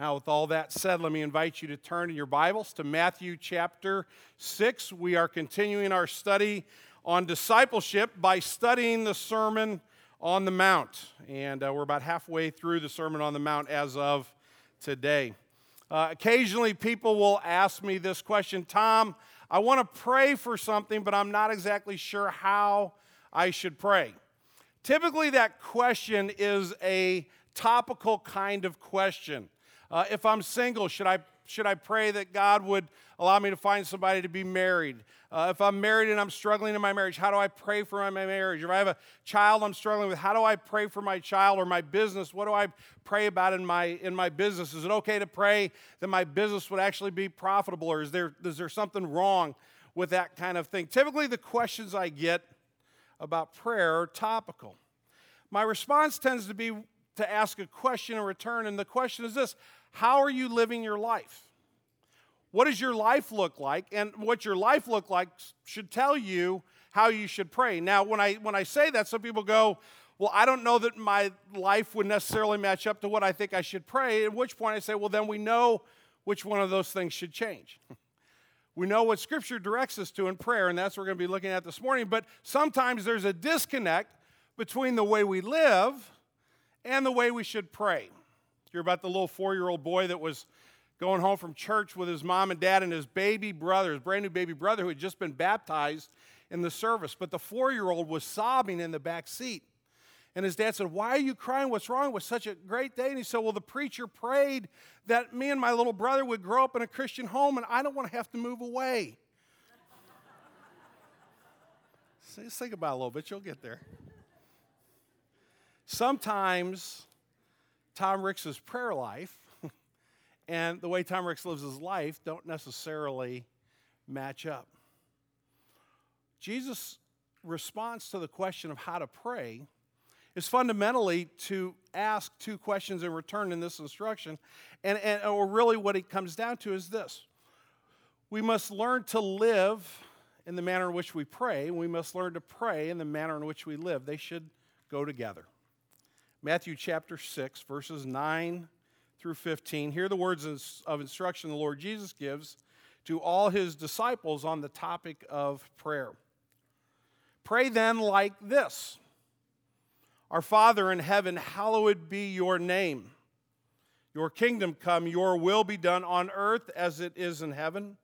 Now, with all that said, let me invite you to turn in your Bibles to Matthew chapter 6. We are continuing our study on discipleship by studying the Sermon on the Mount. And uh, we're about halfway through the Sermon on the Mount as of today. Uh, occasionally, people will ask me this question Tom, I want to pray for something, but I'm not exactly sure how I should pray. Typically, that question is a topical kind of question. Uh, if I'm single, should I, should I pray that God would allow me to find somebody to be married? Uh, if I'm married and I'm struggling in my marriage, how do I pray for my marriage? If I have a child I'm struggling with, how do I pray for my child or my business? What do I pray about in my, in my business? Is it okay to pray that my business would actually be profitable, or is there, is there something wrong with that kind of thing? Typically, the questions I get about prayer are topical. My response tends to be to ask a question in return, and the question is this How are you living your life? What does your life look like? And what your life look like should tell you how you should pray. Now, when I when I say that, some people go, "Well, I don't know that my life would necessarily match up to what I think I should pray." At which point I say, "Well, then we know which one of those things should change." we know what Scripture directs us to in prayer, and that's what we're going to be looking at this morning. But sometimes there's a disconnect between the way we live and the way we should pray. You're about the little four year old boy that was going home from church with his mom and dad and his baby brother, his brand new baby brother who had just been baptized in the service. But the four year old was sobbing in the back seat. And his dad said, Why are you crying? What's wrong? It was such a great day. And he said, Well, the preacher prayed that me and my little brother would grow up in a Christian home, and I don't want to have to move away. so just think about it a little bit, you'll get there. Sometimes Tom Ricks's prayer life and the way Tom Ricks lives his life don't necessarily match up. Jesus' response to the question of how to pray is fundamentally to ask two questions in return in this instruction. And, and or really what it comes down to is this. We must learn to live in the manner in which we pray, and we must learn to pray in the manner in which we live. They should go together. Matthew chapter 6, verses 9 through 15. Hear the words of instruction the Lord Jesus gives to all his disciples on the topic of prayer. Pray then like this Our Father in heaven, hallowed be your name. Your kingdom come, your will be done on earth as it is in heaven.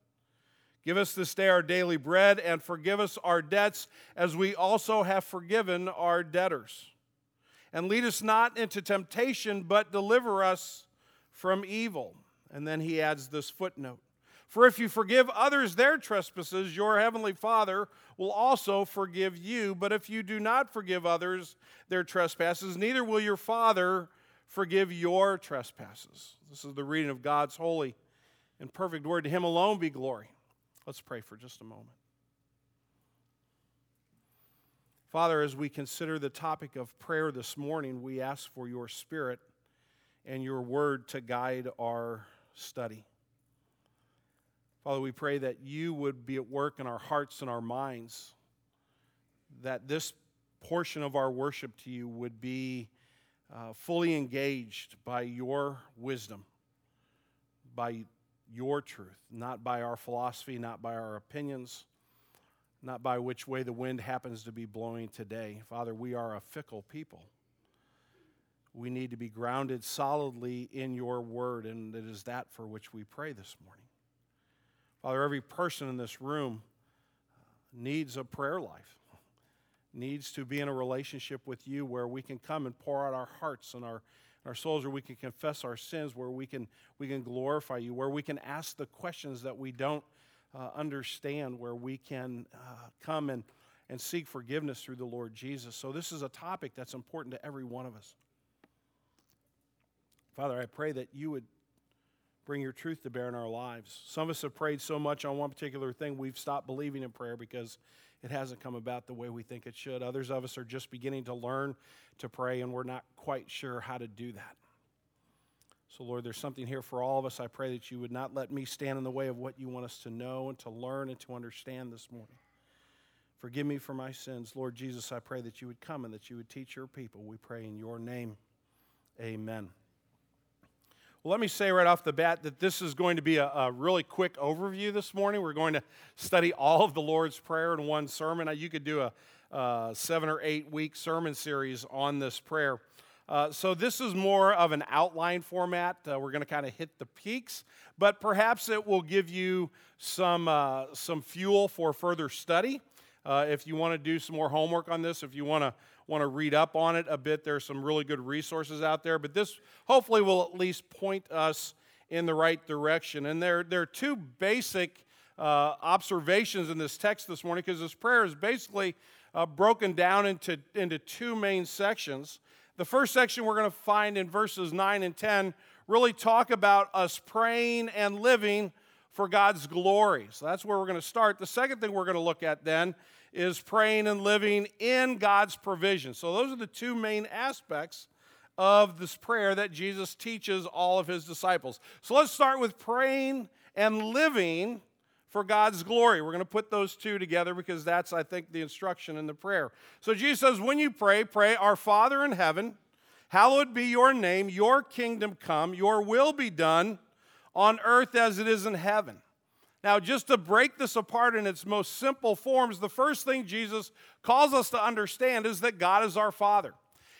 Give us this day our daily bread and forgive us our debts as we also have forgiven our debtors. And lead us not into temptation, but deliver us from evil. And then he adds this footnote For if you forgive others their trespasses, your heavenly Father will also forgive you. But if you do not forgive others their trespasses, neither will your Father forgive your trespasses. This is the reading of God's holy and perfect word. To him alone be glory. Let's pray for just a moment. Father, as we consider the topic of prayer this morning, we ask for your spirit and your word to guide our study. Father, we pray that you would be at work in our hearts and our minds, that this portion of our worship to you would be uh, fully engaged by your wisdom, by your truth, not by our philosophy, not by our opinions, not by which way the wind happens to be blowing today. Father, we are a fickle people we need to be grounded solidly in your word, and it is that for which we pray this morning. Father, every person in this room needs a prayer life, needs to be in a relationship with you where we can come and pour out our hearts and our, our souls, where we can confess our sins, where we can, we can glorify you, where we can ask the questions that we don't uh, understand, where we can uh, come and, and seek forgiveness through the Lord Jesus. So, this is a topic that's important to every one of us. Father, I pray that you would bring your truth to bear in our lives. Some of us have prayed so much on one particular thing, we've stopped believing in prayer because it hasn't come about the way we think it should. Others of us are just beginning to learn to pray, and we're not quite sure how to do that. So, Lord, there's something here for all of us. I pray that you would not let me stand in the way of what you want us to know and to learn and to understand this morning. Forgive me for my sins. Lord Jesus, I pray that you would come and that you would teach your people. We pray in your name. Amen. Well, let me say right off the bat that this is going to be a, a, really quick overview this morning. We're going to study all of the Lord's Prayer in one sermon. You could do a, a seven or eight week sermon series on this prayer. Uh, so, this is more of an outline format. Uh, we're going to kind of hit the peaks, but perhaps it will give you some, uh, some fuel for further study. Uh, if you want to do some more homework on this, if you want to want to read up on it a bit, there's some really good resources out there. But this hopefully will at least point us in the right direction. And there, there are two basic uh, observations in this text this morning because this prayer is basically broken down into, into two main sections. The first section we're going to find in verses 9 and 10 really talk about us praying and living for God's glory. So that's where we're going to start. The second thing we're going to look at then is praying and living in God's provision. So, those are the two main aspects of this prayer that Jesus teaches all of his disciples. So, let's start with praying and living for God's glory. We're going to put those two together because that's, I think, the instruction in the prayer. So, Jesus says, when you pray, pray, Our Father in heaven, hallowed be your name, your kingdom come, your will be done on earth as it is in heaven. Now, just to break this apart in its most simple forms, the first thing Jesus calls us to understand is that God is our Father.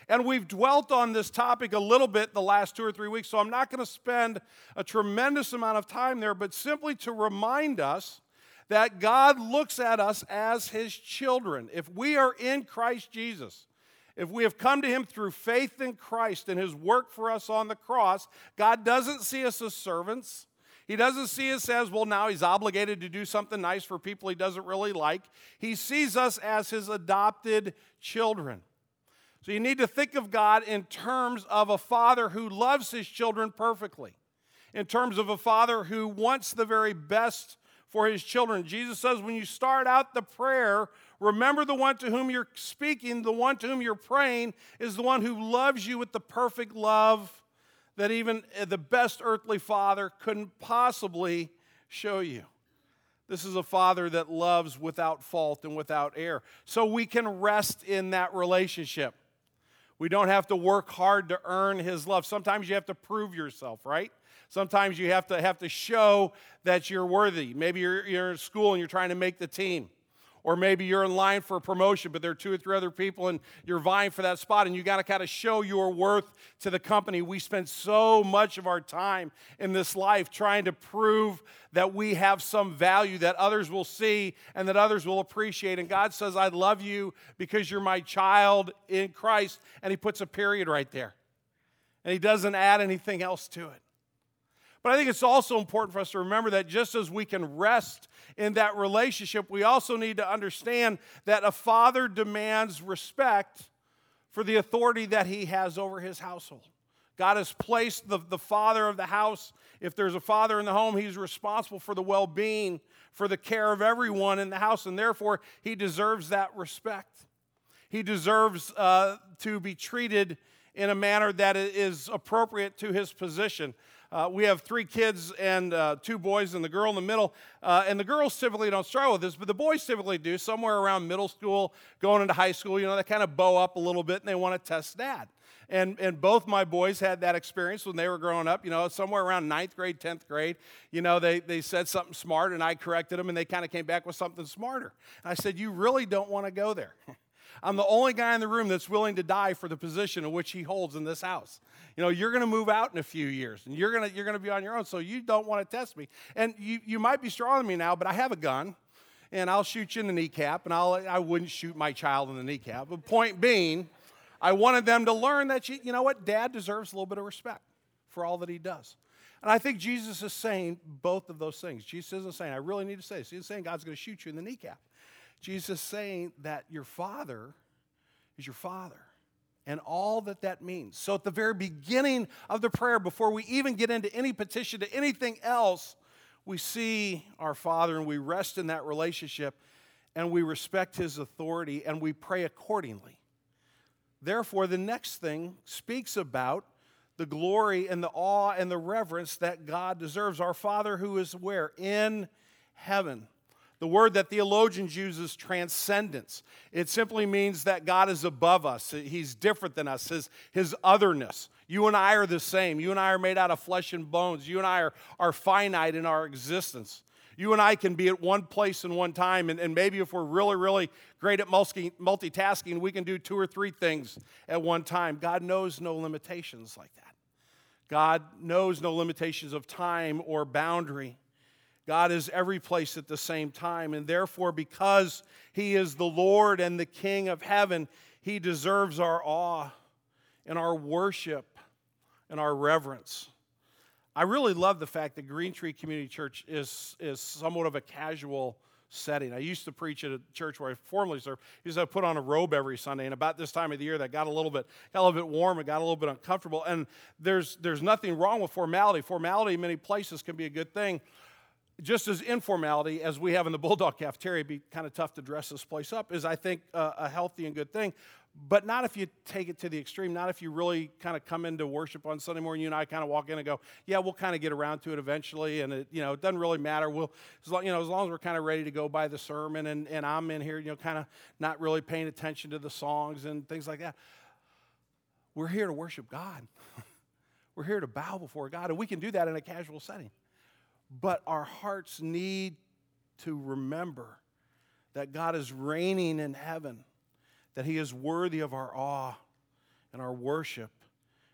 And we've dwelt on this topic a little bit the last two or three weeks, so I'm not going to spend a tremendous amount of time there, but simply to remind us that God looks at us as His children. If we are in Christ Jesus, if we have come to Him through faith in Christ and His work for us on the cross, God doesn't see us as servants. He doesn't see us as, well, now he's obligated to do something nice for people he doesn't really like. He sees us as his adopted children. So you need to think of God in terms of a father who loves his children perfectly, in terms of a father who wants the very best for his children. Jesus says, when you start out the prayer, remember the one to whom you're speaking, the one to whom you're praying is the one who loves you with the perfect love that even the best earthly father couldn't possibly show you. This is a father that loves without fault and without error. So we can rest in that relationship. We don't have to work hard to earn his love. Sometimes you have to prove yourself, right? Sometimes you have to have to show that you're worthy. Maybe you're, you're in school and you're trying to make the team or maybe you're in line for a promotion, but there are two or three other people and you're vying for that spot, and you got to kind of show your worth to the company. We spend so much of our time in this life trying to prove that we have some value that others will see and that others will appreciate. And God says, I love you because you're my child in Christ. And He puts a period right there. And He doesn't add anything else to it. But I think it's also important for us to remember that just as we can rest in that relationship, we also need to understand that a father demands respect for the authority that he has over his household. God has placed the, the father of the house. If there's a father in the home, he's responsible for the well being, for the care of everyone in the house, and therefore he deserves that respect. He deserves uh, to be treated in a manner that is appropriate to his position. Uh, we have three kids and uh, two boys, and the girl in the middle. Uh, and the girls typically don't struggle with this, but the boys typically do. Somewhere around middle school, going into high school, you know, they kind of bow up a little bit and they want to test dad. And, and both my boys had that experience when they were growing up, you know, somewhere around ninth grade, 10th grade. You know, they, they said something smart and I corrected them and they kind of came back with something smarter. And I said, You really don't want to go there. I'm the only guy in the room that's willing to die for the position in which he holds in this house. You know, you're going to move out in a few years and you're going to, you're going to be on your own, so you don't want to test me. And you, you might be stronger than me now, but I have a gun and I'll shoot you in the kneecap, and I'll, I wouldn't shoot my child in the kneecap. But point being, I wanted them to learn that, you, you know what, dad deserves a little bit of respect for all that he does. And I think Jesus is saying both of those things. Jesus isn't saying, I really need to say this. He's saying God's going to shoot you in the kneecap. Jesus saying that your father is your father and all that that means. So, at the very beginning of the prayer, before we even get into any petition to anything else, we see our Father and we rest in that relationship and we respect His authority and we pray accordingly. Therefore, the next thing speaks about the glory and the awe and the reverence that God deserves. Our Father who is where? In heaven. The word that theologians use is transcendence. It simply means that God is above us. He's different than us, his, his otherness. You and I are the same. You and I are made out of flesh and bones. You and I are, are finite in our existence. You and I can be at one place in one time, and, and maybe if we're really, really great at multi- multitasking, we can do two or three things at one time. God knows no limitations like that. God knows no limitations of time or boundary. God is every place at the same time, and therefore, because He is the Lord and the King of heaven, He deserves our awe and our worship and our reverence. I really love the fact that Green Tree Community Church is, is somewhat of a casual setting. I used to preach at a church where I formerly served. I used to put on a robe every Sunday, and about this time of the year, that got a little bit got a little bit warm. It got a little bit uncomfortable. And there's there's nothing wrong with formality. Formality in many places can be a good thing. Just as informality as we have in the Bulldog cafeteria, be kind of tough to dress this place up. Is I think uh, a healthy and good thing but not if you take it to the extreme, not if you really kind of come into worship on Sunday morning, you and I kind of walk in and go, yeah, we'll kind of get around to it eventually, and it, you know, it doesn't really matter. We'll, as long, you know, as long as we're kind of ready to go by the sermon, and, and I'm in here, you know, kind of not really paying attention to the songs and things like that. We're here to worship God. we're here to bow before God, and we can do that in a casual setting. But our hearts need to remember that God is reigning in heaven that he is worthy of our awe and our worship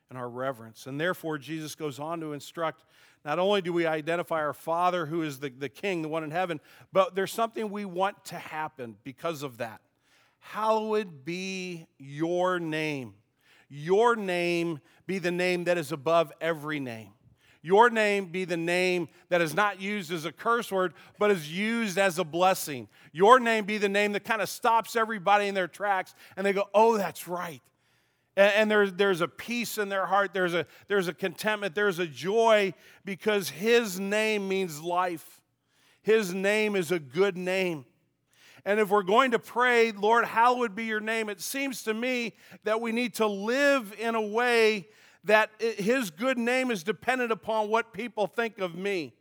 and our reverence. And therefore, Jesus goes on to instruct not only do we identify our Father, who is the, the King, the one in heaven, but there's something we want to happen because of that. Hallowed be your name. Your name be the name that is above every name. Your name be the name that is not used as a curse word, but is used as a blessing. Your name be the name that kind of stops everybody in their tracks and they go, oh, that's right. And, and there's, there's a peace in their heart, there's a, there's a contentment, there's a joy because His name means life. His name is a good name. And if we're going to pray, Lord, hallowed be your name, it seems to me that we need to live in a way that his good name is dependent upon what people think of me,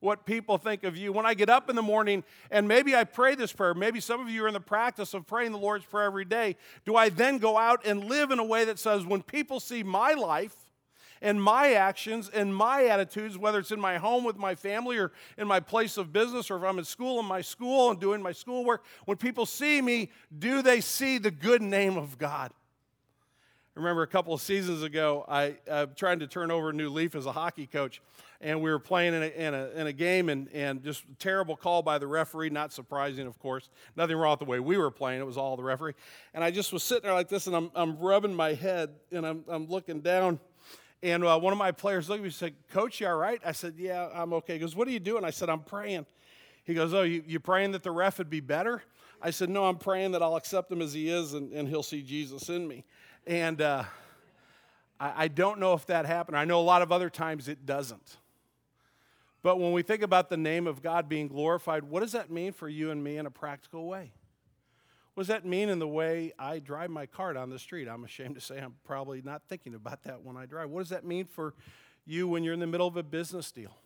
what people think of you. When I get up in the morning and maybe I pray this prayer, maybe some of you are in the practice of praying the Lord's Prayer every day, do I then go out and live in a way that says, when people see my life, and my actions and my attitudes, whether it's in my home with my family or in my place of business or if I'm in school in my school and doing my schoolwork, when people see me, do they see the good name of God? Remember a couple of seasons ago, I uh, tried to turn over a new leaf as a hockey coach, and we were playing in a, in a, in a game, and, and just terrible call by the referee. Not surprising, of course. Nothing wrong with the way we were playing. It was all the referee. And I just was sitting there like this, and I'm, I'm rubbing my head, and I'm, I'm looking down. And uh, one of my players looked at me and said, Coach, you all right? I said, Yeah, I'm okay. He goes, What are you doing? I said, I'm praying. He goes, Oh, you, you praying that the ref would be better? I said, No, I'm praying that I'll accept him as he is and, and he'll see Jesus in me. And uh, I, I don't know if that happened. I know a lot of other times it doesn't. But when we think about the name of God being glorified, what does that mean for you and me in a practical way? What does that mean in the way I drive my car down the street? I'm ashamed to say I'm probably not thinking about that when I drive. What does that mean for you when you're in the middle of a business deal?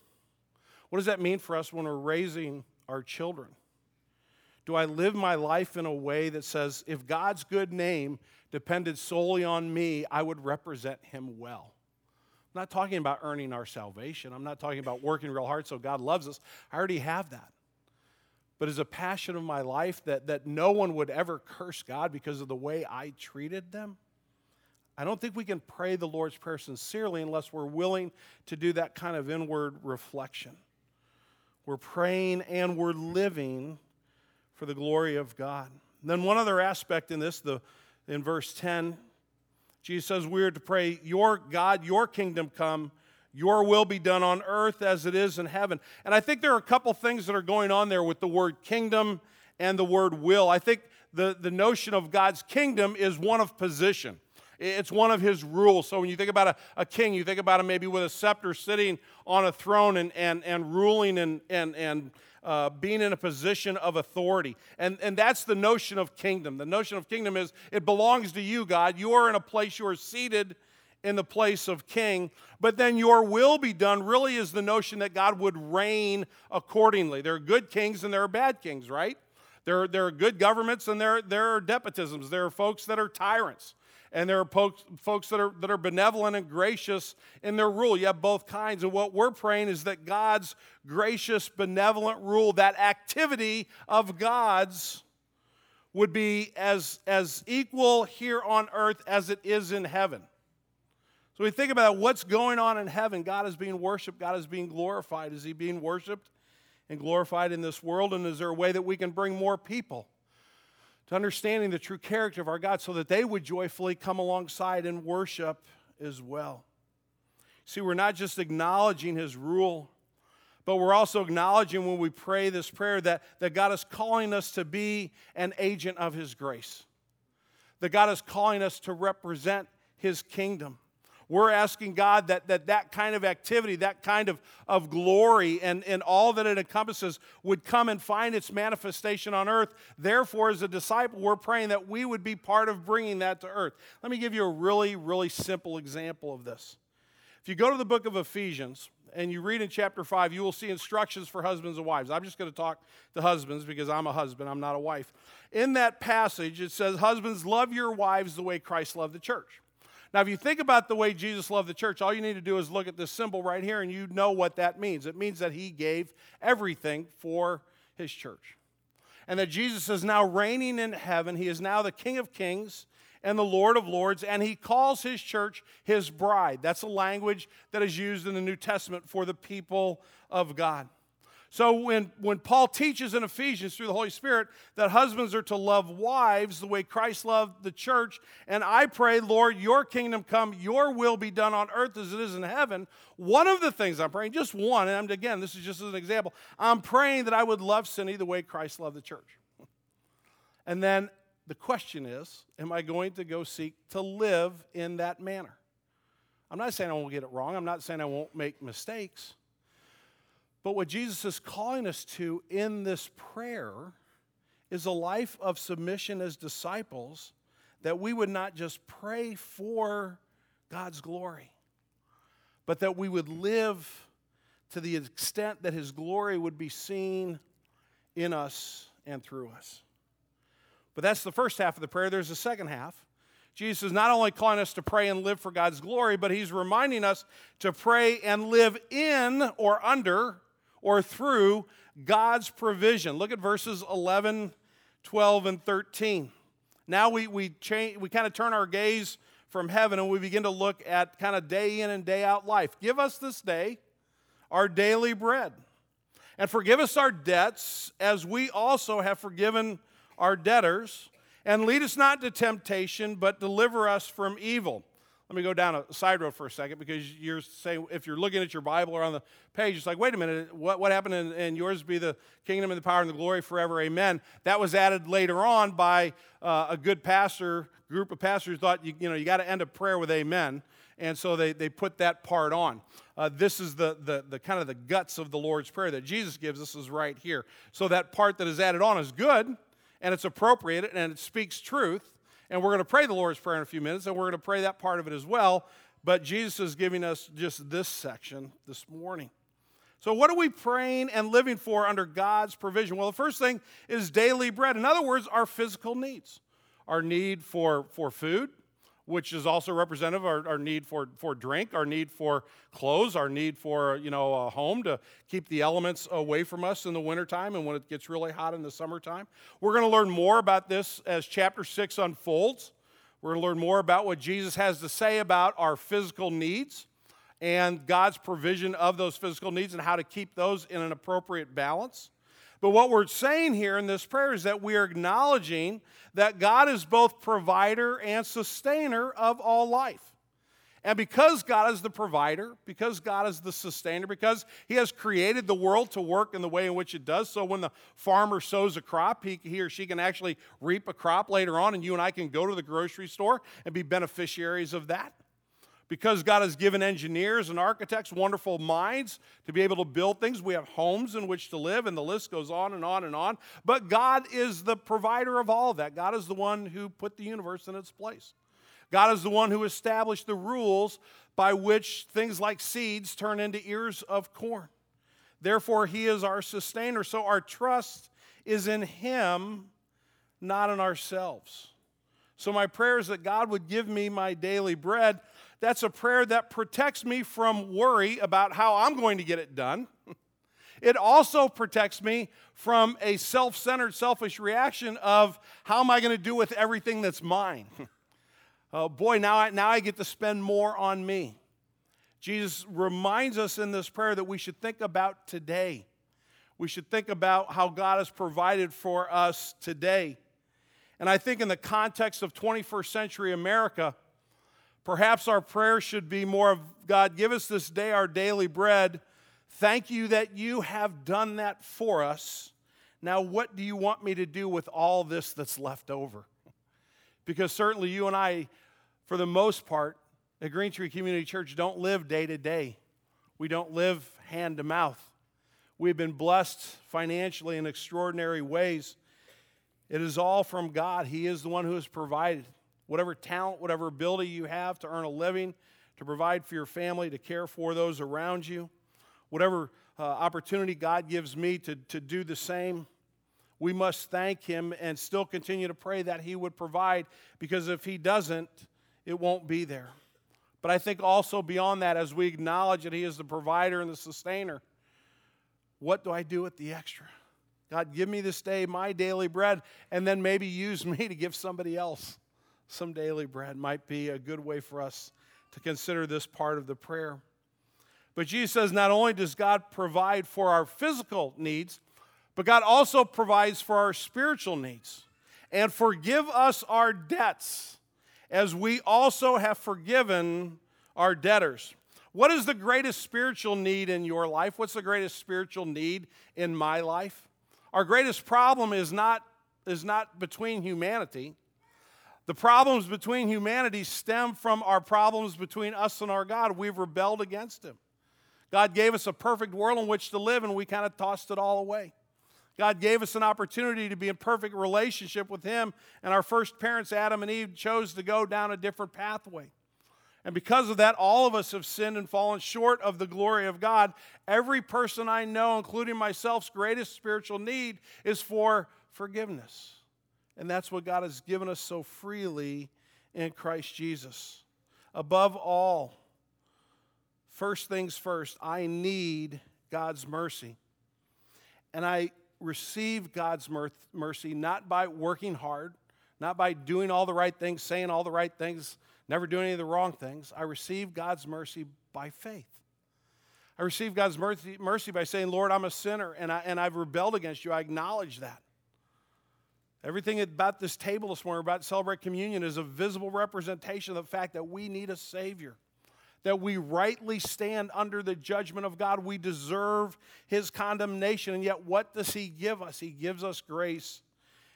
What does that mean for us when we're raising our children? Do I live my life in a way that says, if God's good name depended solely on me, I would represent him well? I'm not talking about earning our salvation. I'm not talking about working real hard so God loves us. I already have that. But as a passion of my life that, that no one would ever curse God because of the way I treated them, I don't think we can pray the Lord's Prayer sincerely unless we're willing to do that kind of inward reflection. We're praying and we're living for the glory of God. And then, one other aspect in this, the, in verse 10, Jesus says, We are to pray, Your God, your kingdom come, your will be done on earth as it is in heaven. And I think there are a couple things that are going on there with the word kingdom and the word will. I think the, the notion of God's kingdom is one of position. It's one of his rules. So when you think about a, a, king, you think about him maybe with a scepter sitting on a throne and, and, and ruling and, and, and uh, being in a position of authority. And, and that's the notion of kingdom. The notion of kingdom is it belongs to you, God. You are in a place, you are seated in the place of king. But then your will be done really is the notion that God would reign accordingly. There are good kings and there are bad kings, right? There, there are good governments and there, there are despotisms. There are folks that are tyrants. And there are folks that are, that are benevolent and gracious in their rule. You have both kinds. And what we're praying is that God's gracious, benevolent rule, that activity of God's, would be as, as equal here on earth as it is in heaven. So we think about what's going on in heaven. God is being worshiped, God is being glorified. Is He being worshiped and glorified in this world? And is there a way that we can bring more people to understanding the true character of our God so that they would joyfully come alongside and worship as well? See, we're not just acknowledging His rule, but we're also acknowledging when we pray this prayer that, that God is calling us to be an agent of His grace, that God is calling us to represent His kingdom. We're asking God that that, that kind of activity, that kind of, of glory, and, and all that it encompasses would come and find its manifestation on earth. Therefore, as a disciple, we're praying that we would be part of bringing that to earth. Let me give you a really, really simple example of this. If you go to the book of Ephesians, and you read in chapter 5, you will see instructions for husbands and wives. I'm just going to talk to husbands because I'm a husband, I'm not a wife. In that passage, it says, Husbands, love your wives the way Christ loved the church. Now, if you think about the way Jesus loved the church, all you need to do is look at this symbol right here and you know what that means. It means that he gave everything for his church. And that Jesus is now reigning in heaven. He is now the King of kings and the Lord of Lords, and he calls his church his bride. That's a language that is used in the New Testament for the people of God. So when, when Paul teaches in Ephesians through the Holy Spirit that husbands are to love wives the way Christ loved the church, and I pray, Lord, your kingdom come, your will be done on earth as it is in heaven. One of the things I'm praying, just one, and again, this is just as an example, I'm praying that I would love Cindy the way Christ loved the church. And then the question is, am I going to go seek to live in that manner? I'm not saying I won't get it wrong. I'm not saying I won't make mistakes. But what Jesus is calling us to in this prayer is a life of submission as disciples that we would not just pray for God's glory, but that we would live to the extent that His glory would be seen in us and through us. But that's the first half of the prayer. There's a second half. Jesus is not only calling us to pray and live for God's glory, but he's reminding us to pray and live in or under or through God's provision. Look at verses 11, 12, and 13. Now we, we, change, we kind of turn our gaze from heaven and we begin to look at kind of day in and day out life. Give us this day our daily bread. And forgive us our debts as we also have forgiven our debtors, and lead us not to temptation, but deliver us from evil. Let me go down a side road for a second because you're saying, if you're looking at your Bible or on the page, it's like, wait a minute, what, what happened in yours be the kingdom and the power and the glory forever, amen. That was added later on by uh, a good pastor, group of pastors thought, you, you know, you got to end a prayer with amen. And so they, they put that part on. Uh, this is the, the, the kind of the guts of the Lord's Prayer that Jesus gives us is right here. So that part that is added on is good and it's appropriate and it speaks truth. And we're going to pray the Lord's Prayer in a few minutes, and we're going to pray that part of it as well. But Jesus is giving us just this section this morning. So, what are we praying and living for under God's provision? Well, the first thing is daily bread. In other words, our physical needs. Our need for, for food, which is also representative of our, our, need for, for drink, our need for clothes, our need for you know a home to keep the elements away from us in the wintertime and when it gets really hot in the summertime. We're going to learn more about this as chapter 6 unfolds. We're going to learn more about what Jesus has to say about our physical needs and God's provision of those physical needs and how to keep those in an appropriate balance. But what we're saying here in this prayer is that we are acknowledging that God is both provider and sustainer of all life. And because God is the provider, because God is the sustainer, because He has created the world to work in the way in which it does, so when the farmer sows a crop, he, he or she can actually reap a crop later on, and you and I can go to the grocery store and be beneficiaries of that because God has given engineers and architects wonderful minds to be able to build things. We have homes in which to live, and the list goes on and on and on. But God is the provider of all of that. God is the one who put the universe in its place. God is the one who established the rules by which things like seeds turn into ears of corn. Therefore, He is our sustainer. So our trust is in Him, not in ourselves. So, my prayer is that God would give me my daily bread. That's a prayer that protects me from worry about how I'm going to get it done. It also protects me from a self centered, selfish reaction of how am I going to do with everything that's mine? oh boy, now I, now I get to spend more on me. Jesus reminds us in this prayer that we should think about today. We should think about how God has provided for us today. And I think in the context of 21st century America, perhaps our prayer should be more of God, give us this day our daily bread. Thank you that you have done that for us. Now, what do you want me to do with all this that's left over? Because certainly you and I, for the most part, at Green Tree Community Church, don't live day to day. We don't live hand to mouth. We've been blessed financially in extraordinary ways. It is all from God. He is the one who has provided whatever talent, whatever ability you have to earn a living, to provide for your family, to care for those around you, whatever uh, opportunity God gives me to, to do the same. We must thank Him and still continue to pray that He would provide because if He doesn't, it won't be there. But I think also beyond that, as we acknowledge that He is the provider and the sustainer, what do I do with the extra? God, give me this day my daily bread, and then maybe use me to give somebody else some daily bread. Might be a good way for us to consider this part of the prayer. But Jesus says not only does God provide for our physical needs, but God also provides for our spiritual needs and forgive us our debts as we also have forgiven our debtors. What is the greatest spiritual need in your life? What's the greatest spiritual need in my life? Our greatest problem is not, is not between humanity. The problems between humanity stem from our problems between us and our God. We've rebelled against Him. God gave us a perfect world in which to live, and we kind of tossed it all away. God gave us an opportunity to be in perfect relationship with Him, and our first parents, Adam and Eve, chose to go down a different pathway. And because of that, all of us have sinned and fallen short of the glory of God. Every person I know, including myself's greatest spiritual need, is for forgiveness. And that's what God has given us so freely in Christ Jesus. Above all, first things first, I need God's mercy. And I receive God's mercy not by working hard, not by doing all the right things, saying all the right things, never doing any of the wrong things. I receive God's mercy by faith. I receive God's mercy, mercy by saying, Lord, I'm a sinner and, I, and I've rebelled against you. I acknowledge that. Everything about this table this morning, about celebrate communion, is a visible representation of the fact that we need a Savior, that we rightly stand under the judgment of God. We deserve His condemnation, and yet what does He give us? He gives us grace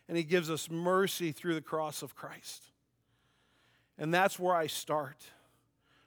and He gives us mercy through the cross of Christ. And that's where I start.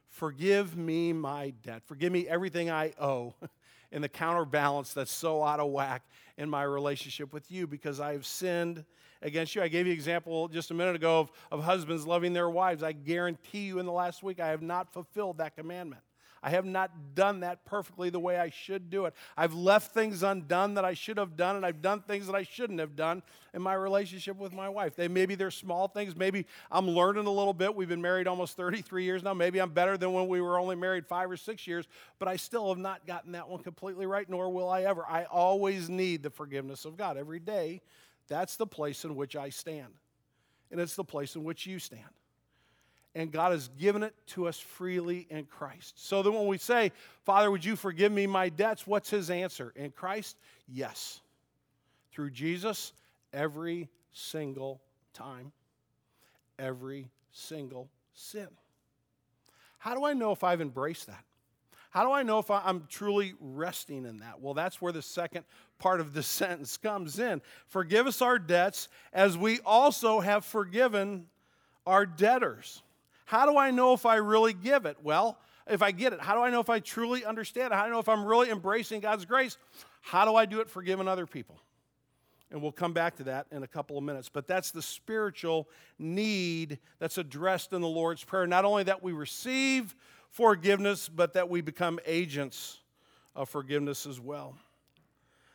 Forgive me my debt. Forgive me everything I owe in the counterbalance that's so out of whack in my relationship with you because I have sinned against you. I gave you an example just a minute ago of, of husbands loving their wives. I guarantee you in the last week I have not fulfilled that commandment. I have not done that perfectly the way I should do it. I've left things undone that I should have done, and I've done things that I shouldn't have done in my relationship with my wife. They maybe they're small things. Maybe I'm learning a little bit. We've been married almost 33 years now. Maybe I'm better than when we were only married five or six years, but I still have not gotten that one completely right, nor will I ever. I always need the forgiveness of God every day. That's the place in which I stand. And it's the place in which you stand and God has given it to us freely in Christ. So that when we say, Father, would you forgive me my debts? What's his answer? In Christ, yes. Through Jesus, every single time, every single sin. How do I know if I've embraced that? How do I know if I'm truly resting in that? Well, that's where the second part of the sentence comes in. Forgive us our debts as we also have forgiven our debtors. How do I know if I really give it? Well, if I get it, how do I know if I truly understand it? How do I know if I'm really embracing God's grace? How do I do it forgiving other people? And we'll come back to that in a couple of minutes. But that's the spiritual need that's addressed in the Lord's Prayer. Not only that we receive forgiveness, but that we become agents of forgiveness as well.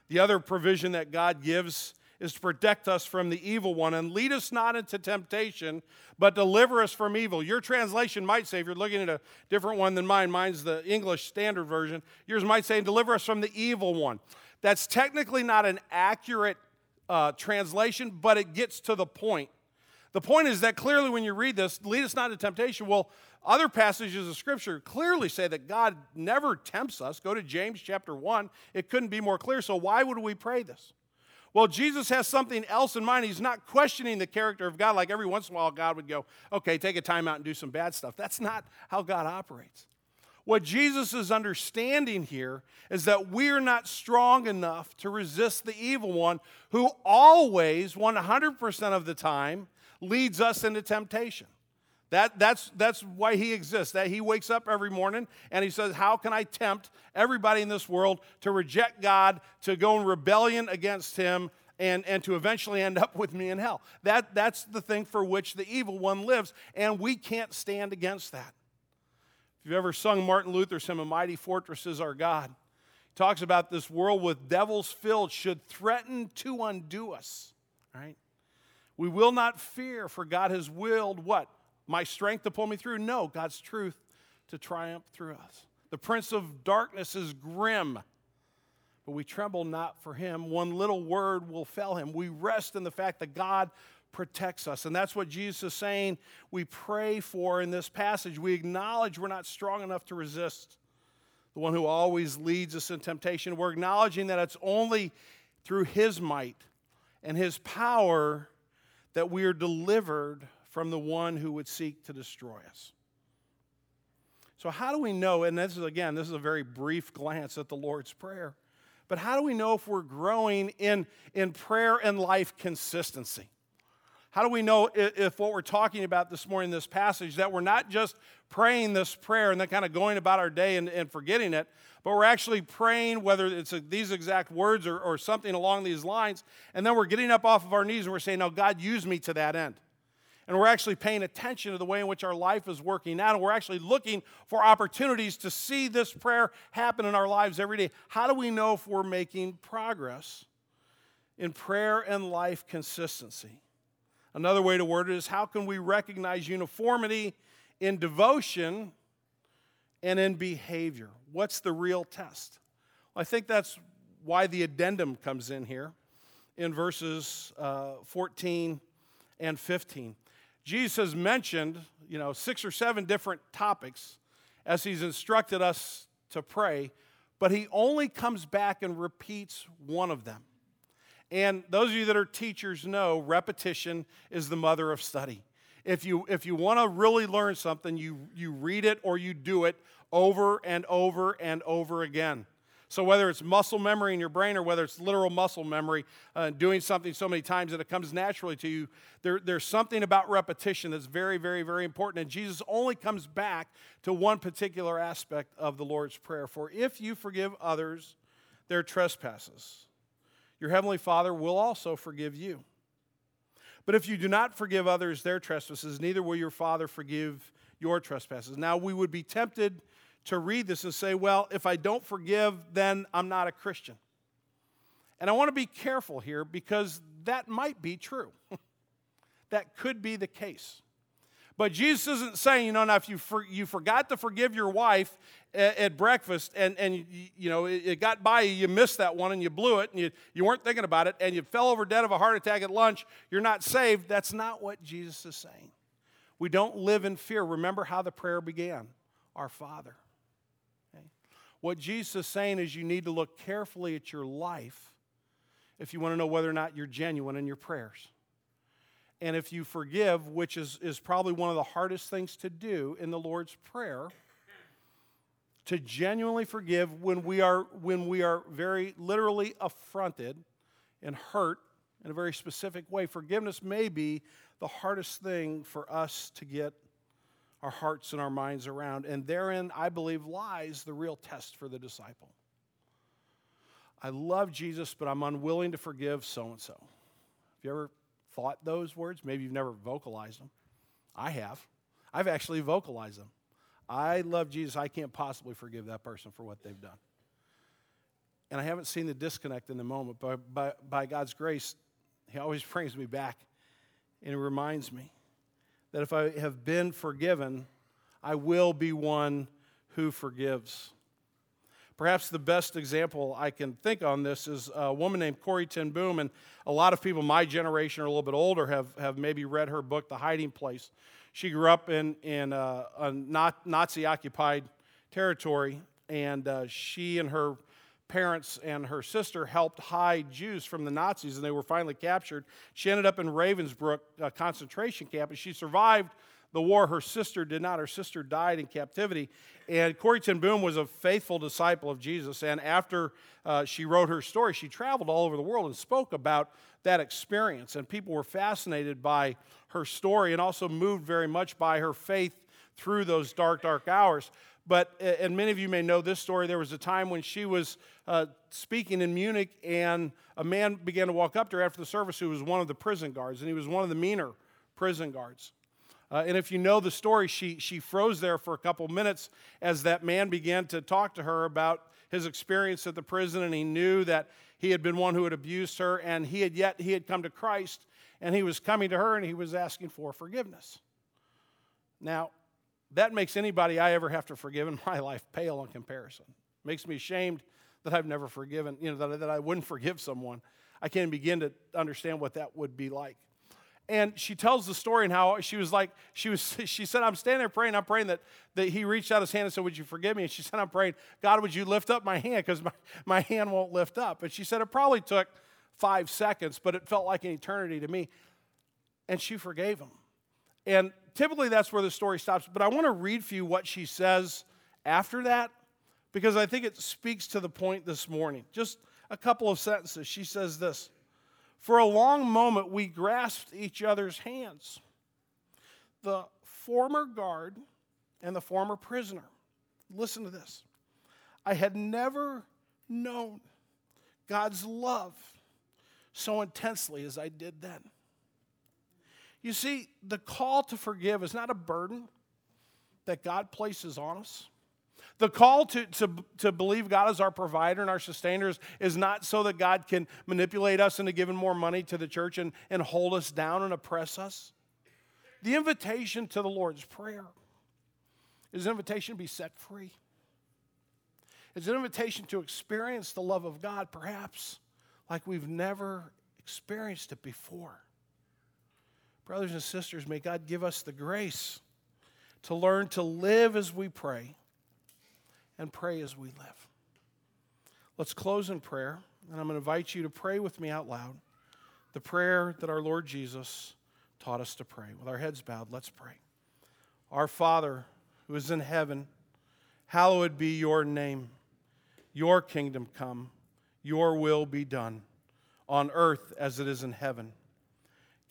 The other provision that God gives is to protect us from the evil one and lead us not into temptation, but deliver us from evil. Your translation might say, if you're looking at a different one than mine, mine's the English Standard Version, yours might say, deliver us from the evil one. That's technically not an accurate uh, translation, but it gets to the point. The point is that clearly when you read this, lead us not into temptation, well, other passages of Scripture clearly say that God never tempts us. Go to James chapter 1. It couldn't be more clear. So why would we pray this? Well, Jesus has something else in mind. He's not questioning the character of God like every once in a while God would go, okay, take a time out and do some bad stuff. That's not how God operates. What Jesus is understanding here is that we're not strong enough to resist the evil one who always, 100% of the time, leads us into temptation. That, that's, that's why he exists. That he wakes up every morning and he says, How can I tempt everybody in this world to reject God, to go in rebellion against him, and, and to eventually end up with me in hell? That, that's the thing for which the evil one lives, and we can't stand against that. If you've ever sung Martin Luther's hymn, A Mighty Fortress is Our God, he talks about this world with devils filled should threaten to undo us, right? We will not fear, for God has willed what? my strength to pull me through. No, God's truth to triumph through us. The prince of darkness is grim, but we tremble not for him. One little word will fell him. We rest in the fact that God protects us. And that's what Jesus is saying we pray for in this passage. We acknowledge we're not strong enough to resist the one who always leads us in temptation. We're acknowledging that it's only through his might and his power that we are delivered from the one who would seek to destroy us. So, how do we know? And this is, again, this is a very brief glance at the Lord's Prayer. But how do we know if we're growing in, in prayer and life consistency? How do we know if, if what we're talking about this morning, this passage, that we're not just praying this prayer and then kind of going about our day and, and forgetting it, but we're actually praying, whether it's a, these exact words or, or something along these lines, and then we're getting up off of our knees and we're saying, No, God, use me to that end and we're actually paying attention to the way in which our life is working out, and we're actually looking for opportunities to see this prayer happen in our lives every day. How do we know if we're making progress in prayer and life consistency? Another way to word it is how can we recognize uniformity in devotion and in behavior? What's the real test? Well, I think that's why the addendum comes in here in verses uh, 14 and 15. Jesus has mentioned, you know, six or seven different topics as he's instructed us to pray, but he only comes back and repeats one of them. And those of you that are teachers know repetition is the mother of study. If you, if you want to really learn something, you, you read it or you do it over and over and over again. So, whether it's muscle memory in your brain or whether it's literal muscle memory, uh, doing something so many times that it comes naturally to you, there, there's something about repetition that's very, very, very important. And Jesus only comes back to one particular aspect of the Lord's Prayer. For if you forgive others their trespasses, your heavenly Father will also forgive you. But if you do not forgive others their trespasses, neither will your Father forgive your trespasses. Now, we would be tempted to read this and say, well, if I don't forgive, then I'm not a Christian. And I want to be careful here because that might be true. that could be the case. But Jesus isn't saying, you know, now if you, for, you forgot to forgive your wife at, at breakfast and, and you, know, it, it, got by you, you missed that one and you blew it and you, you weren't thinking about it and you fell over dead of a heart attack at lunch, you're not saved. That's not what Jesus is saying. We don't live in fear. Remember how the prayer began Our Father. What Jesus is saying is you need to look carefully at your life if you want to know whether or not you're genuine in your prayers. And if you forgive, which is, is probably one of the hardest things to do in the Lord's Prayer, to genuinely forgive when we are, when we are very literally affronted and hurt in a very specific way. Forgiveness may be the hardest thing for us to get our hearts and our minds around. And therein, I believe, lies the real test for the disciple. I love Jesus, but I'm unwilling to forgive so and so. Have you ever thought those words? Maybe you've never vocalized them. I have. I've actually vocalized them. I love Jesus. I can't possibly forgive that person for what they've done. And I haven't seen the disconnect in the moment, but by, by God's grace, He always brings me back and he reminds me that if I have been forgiven, I will be one who forgives. Perhaps the best example I can think on this is a woman named Corrie Ten Boom, and a lot of people my generation or a little bit older have, have maybe read her book, The Hiding Place. She grew up in, in a, a Nazi occupied territory, and uh, she and her parents and her sister helped hide Jews from the Nazis, and they were finally captured. She ended up in Ravensbrück a concentration camp, and she survived the war. Her sister did not. Her sister died in captivity. And Corrie Ten Boom was a faithful disciple of Jesus. And after uh, she wrote her story, she traveled all over the world and spoke about that experience. And people were fascinated by her story and also moved very much by her faith through those dark, dark hours. But, and many of you may know this story, there was a time when she was uh, speaking in Munich, and a man began to walk up to her after the service who was one of the prison guards, and he was one of the meaner prison guards. Uh, and if you know the story, she, she froze there for a couple minutes as that man began to talk to her about his experience at the prison, and he knew that he had been one who had abused her, and he had yet he had come to Christ, and he was coming to her, and he was asking for forgiveness. Now, that makes anybody I ever have to forgive in my life pale in comparison. Makes me ashamed that I've never forgiven, you know, that, that I wouldn't forgive someone. I can't begin to understand what that would be like. And she tells the story and how she was like, she was, she said, I'm standing there praying, I'm praying that, that he reached out his hand and said, Would you forgive me? And she said, I'm praying, God, would you lift up my hand? Because my, my hand won't lift up. And she said, It probably took five seconds, but it felt like an eternity to me. And she forgave him. And typically that's where the story stops, but I want to read for you what she says after that because I think it speaks to the point this morning. Just a couple of sentences. She says this For a long moment, we grasped each other's hands. The former guard and the former prisoner. Listen to this. I had never known God's love so intensely as I did then. You see, the call to forgive is not a burden that God places on us. The call to, to, to believe God is our provider and our sustainer is, is not so that God can manipulate us into giving more money to the church and, and hold us down and oppress us. The invitation to the Lord's Prayer is an invitation to be set free. It's an invitation to experience the love of God, perhaps like we've never experienced it before. Brothers and sisters, may God give us the grace to learn to live as we pray and pray as we live. Let's close in prayer, and I'm going to invite you to pray with me out loud the prayer that our Lord Jesus taught us to pray. With our heads bowed, let's pray. Our Father, who is in heaven, hallowed be your name. Your kingdom come, your will be done, on earth as it is in heaven.